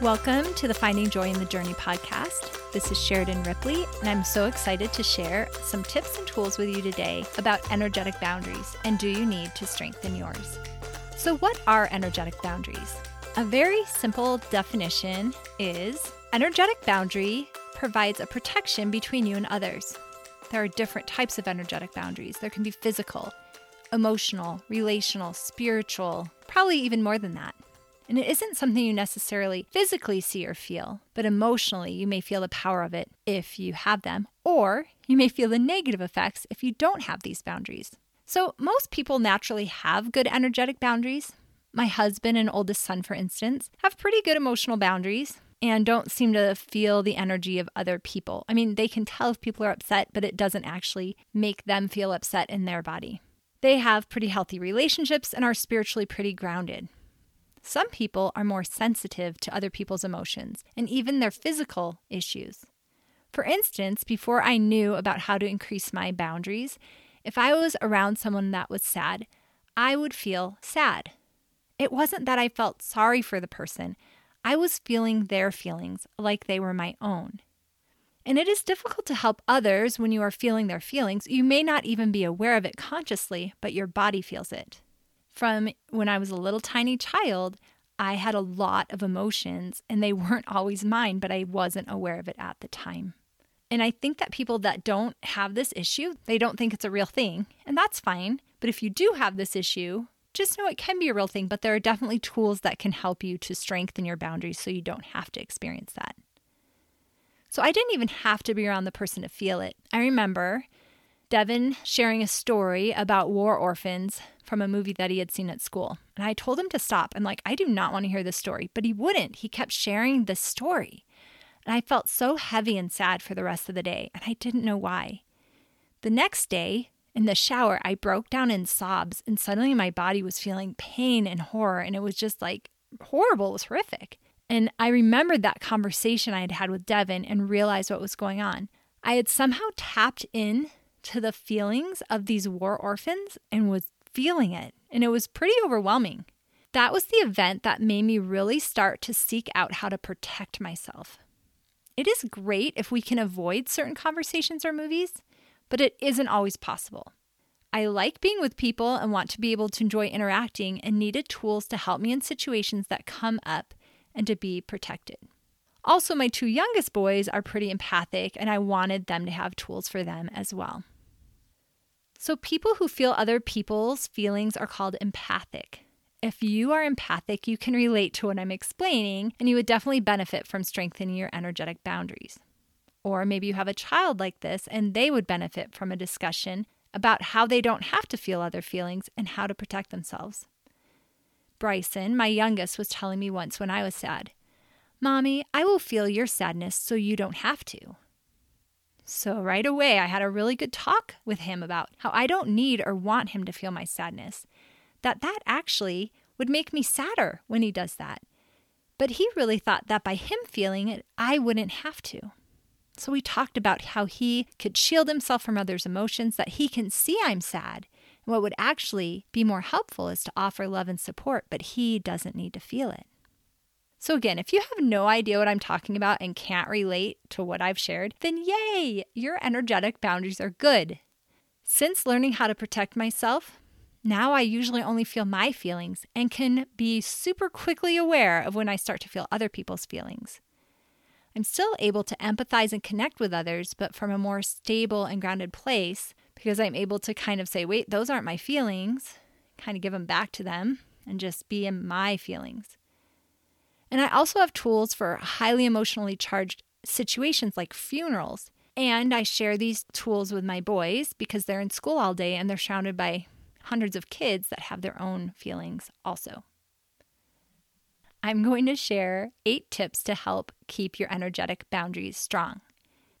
Welcome to the Finding Joy in the Journey podcast. This is Sheridan Ripley, and I'm so excited to share some tips and tools with you today about energetic boundaries and do you need to strengthen yours. So, what are energetic boundaries? A very simple definition is energetic boundary provides a protection between you and others. There are different types of energetic boundaries. There can be physical, emotional, relational, spiritual, probably even more than that. And it isn't something you necessarily physically see or feel, but emotionally you may feel the power of it if you have them, or you may feel the negative effects if you don't have these boundaries. So, most people naturally have good energetic boundaries. My husband and oldest son, for instance, have pretty good emotional boundaries and don't seem to feel the energy of other people. I mean, they can tell if people are upset, but it doesn't actually make them feel upset in their body. They have pretty healthy relationships and are spiritually pretty grounded. Some people are more sensitive to other people's emotions and even their physical issues. For instance, before I knew about how to increase my boundaries, if I was around someone that was sad, I would feel sad. It wasn't that I felt sorry for the person, I was feeling their feelings like they were my own. And it is difficult to help others when you are feeling their feelings. You may not even be aware of it consciously, but your body feels it. From when I was a little tiny child, I had a lot of emotions and they weren't always mine, but I wasn't aware of it at the time. And I think that people that don't have this issue, they don't think it's a real thing, and that's fine. But if you do have this issue, just know it can be a real thing, but there are definitely tools that can help you to strengthen your boundaries so you don't have to experience that. So I didn't even have to be around the person to feel it. I remember Devin sharing a story about war orphans from a movie that he had seen at school. And I told him to stop. I'm like, I do not want to hear this story. But he wouldn't. He kept sharing the story. And I felt so heavy and sad for the rest of the day. And I didn't know why. The next day, in the shower, I broke down in sobs, and suddenly my body was feeling pain and horror, and it was just like horrible. It was horrific. And I remembered that conversation I had had with Devin and realized what was going on. I had somehow tapped in to the feelings of these war orphans and was feeling it, and it was pretty overwhelming. That was the event that made me really start to seek out how to protect myself. It is great if we can avoid certain conversations or movies, but it isn't always possible. I like being with people and want to be able to enjoy interacting and needed tools to help me in situations that come up and to be protected. Also, my two youngest boys are pretty empathic, and I wanted them to have tools for them as well. So, people who feel other people's feelings are called empathic. If you are empathic, you can relate to what I'm explaining, and you would definitely benefit from strengthening your energetic boundaries. Or maybe you have a child like this and they would benefit from a discussion about how they don't have to feel other feelings and how to protect themselves. Bryson, my youngest, was telling me once when I was sad, Mommy, I will feel your sadness so you don't have to. So right away, I had a really good talk with him about how I don't need or want him to feel my sadness, that that actually would make me sadder when he does that. But he really thought that by him feeling it, I wouldn't have to. So we talked about how he could shield himself from others' emotions, that he can see I'm sad. And what would actually be more helpful is to offer love and support, but he doesn't need to feel it. So, again, if you have no idea what I'm talking about and can't relate to what I've shared, then yay, your energetic boundaries are good. Since learning how to protect myself, now I usually only feel my feelings and can be super quickly aware of when I start to feel other people's feelings. I'm still able to empathize and connect with others, but from a more stable and grounded place because I'm able to kind of say, wait, those aren't my feelings, kind of give them back to them and just be in my feelings. And I also have tools for highly emotionally charged situations like funerals. And I share these tools with my boys because they're in school all day and they're surrounded by hundreds of kids that have their own feelings also. I'm going to share eight tips to help keep your energetic boundaries strong.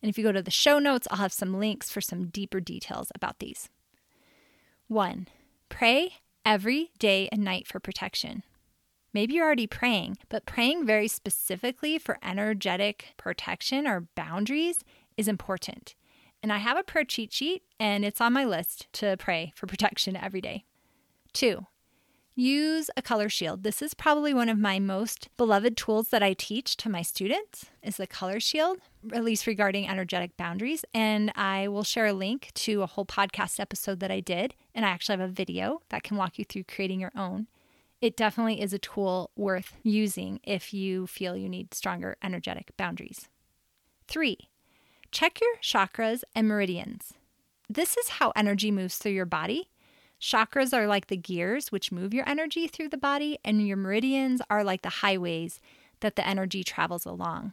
And if you go to the show notes, I'll have some links for some deeper details about these. One, pray every day and night for protection. Maybe you're already praying, but praying very specifically for energetic protection or boundaries is important. And I have a prayer cheat sheet, and it's on my list to pray for protection every day. Two, use a color shield. This is probably one of my most beloved tools that I teach to my students is the color shield, at least regarding energetic boundaries. And I will share a link to a whole podcast episode that I did. And I actually have a video that can walk you through creating your own. It definitely is a tool worth using if you feel you need stronger energetic boundaries. Three, check your chakras and meridians. This is how energy moves through your body Chakras are like the gears which move your energy through the body, and your meridians are like the highways that the energy travels along.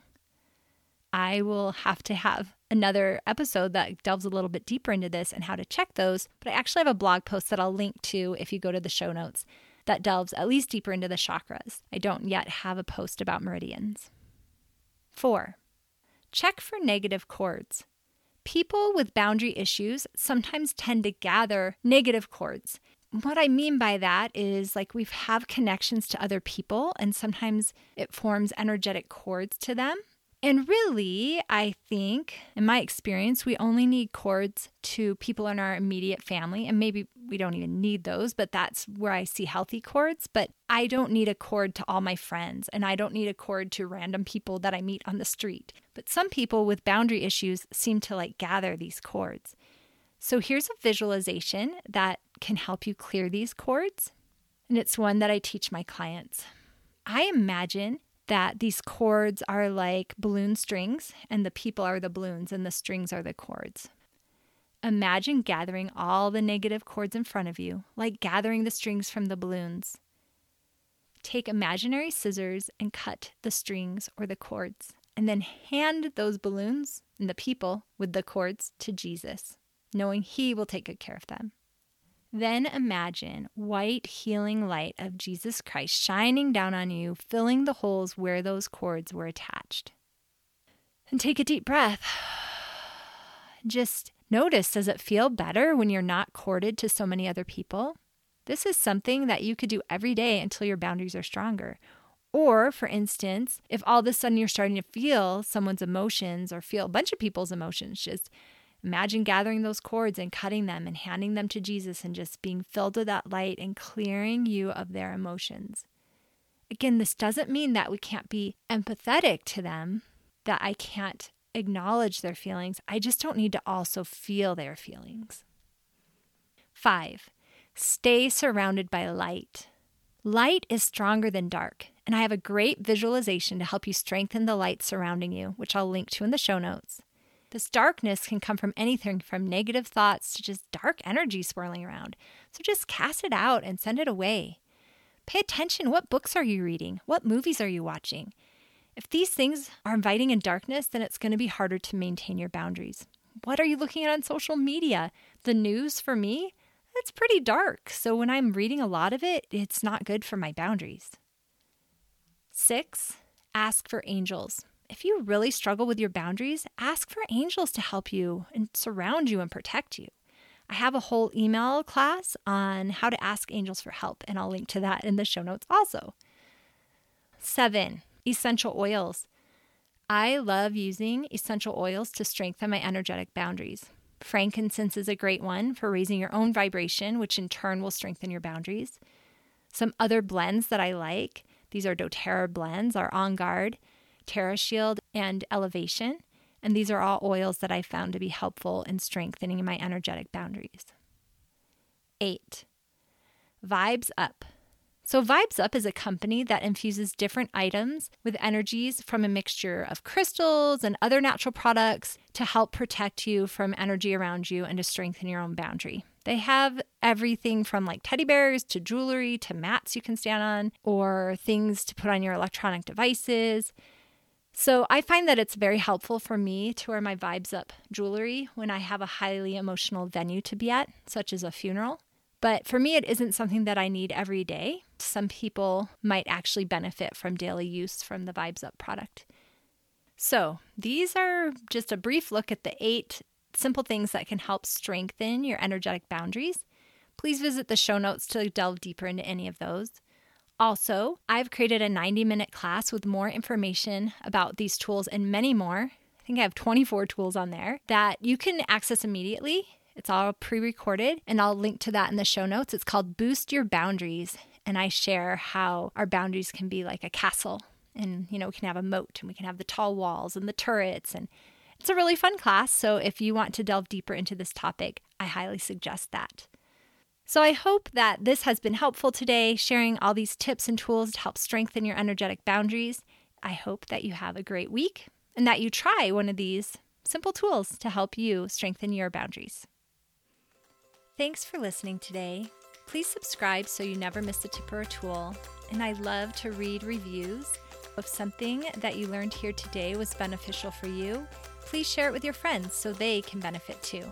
I will have to have another episode that delves a little bit deeper into this and how to check those, but I actually have a blog post that I'll link to if you go to the show notes that delves at least deeper into the chakras. I don't yet have a post about meridians. Four, check for negative cords. People with boundary issues sometimes tend to gather negative cords. What I mean by that is like we have connections to other people, and sometimes it forms energetic cords to them. And really, I think, in my experience, we only need cords to people in our immediate family. And maybe we don't even need those, but that's where I see healthy cords. But I don't need a cord to all my friends, and I don't need a cord to random people that I meet on the street. But some people with boundary issues seem to like gather these cords. So here's a visualization that can help you clear these cords. And it's one that I teach my clients. I imagine that these cords are like balloon strings, and the people are the balloons, and the strings are the cords. Imagine gathering all the negative cords in front of you, like gathering the strings from the balloons. Take imaginary scissors and cut the strings or the cords, and then hand those balloons and the people with the cords to Jesus, knowing He will take good care of them. Then imagine white healing light of Jesus Christ shining down on you, filling the holes where those cords were attached. And take a deep breath. Just notice does it feel better when you're not corded to so many other people? This is something that you could do every day until your boundaries are stronger. Or, for instance, if all of a sudden you're starting to feel someone's emotions or feel a bunch of people's emotions, just Imagine gathering those cords and cutting them and handing them to Jesus and just being filled with that light and clearing you of their emotions. Again, this doesn't mean that we can't be empathetic to them, that I can't acknowledge their feelings. I just don't need to also feel their feelings. Five, stay surrounded by light. Light is stronger than dark, and I have a great visualization to help you strengthen the light surrounding you, which I'll link to in the show notes. This darkness can come from anything from negative thoughts to just dark energy swirling around. So just cast it out and send it away. Pay attention. What books are you reading? What movies are you watching? If these things are inviting in darkness, then it's going to be harder to maintain your boundaries. What are you looking at on social media? The news for me, it's pretty dark. So when I'm reading a lot of it, it's not good for my boundaries. Six, ask for angels if you really struggle with your boundaries, ask for angels to help you and surround you and protect you. I have a whole email class on how to ask angels for help, and I'll link to that in the show notes also. Seven, essential oils. I love using essential oils to strengthen my energetic boundaries. Frankincense is a great one for raising your own vibration, which in turn will strengthen your boundaries. Some other blends that I like, these are doTERRA blends, are On Guard TerraShield, and Elevation. And these are all oils that I found to be helpful in strengthening my energetic boundaries. Eight, Vibes Up. So, Vibes Up is a company that infuses different items with energies from a mixture of crystals and other natural products to help protect you from energy around you and to strengthen your own boundary. They have everything from like teddy bears to jewelry to mats you can stand on or things to put on your electronic devices. So I find that it's very helpful for me to wear my vibes up jewelry when I have a highly emotional venue to be at, such as a funeral. But for me, it isn't something that I need every day. Some people might actually benefit from daily use from the Vibes Up product. So, these are just a brief look at the eight simple things that can help strengthen your energetic boundaries. Please visit the show notes to delve deeper into any of those. Also, I've created a 90 minute class with more information about these tools and many more. I think I have 24 tools on there that you can access immediately. It's all pre recorded, and I'll link to that in the show notes. It's called Boost Your Boundaries. and I share how our boundaries can be like a castle. And, you know, we can have a moat and we can have the tall walls and the turrets. And it's a really fun class. So if you want to delve deeper into this topic, I highly suggest that. So I hope that this has been helpful today, sharing all these tips and tools to help strengthen your energetic boundaries. I hope that you have a great week and that you try one of these simple tools to help you strengthen your boundaries. Thanks for listening today. Please subscribe so you never miss a tip or a tool. And I love to read reviews. If something that you learned here today was beneficial for you, please share it with your friends so they can benefit too.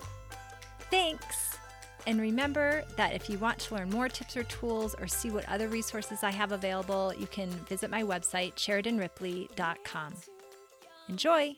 Thanks! And remember that if you want to learn more tips or tools or see what other resources I have available, you can visit my website, SheridanRipley.com. Enjoy!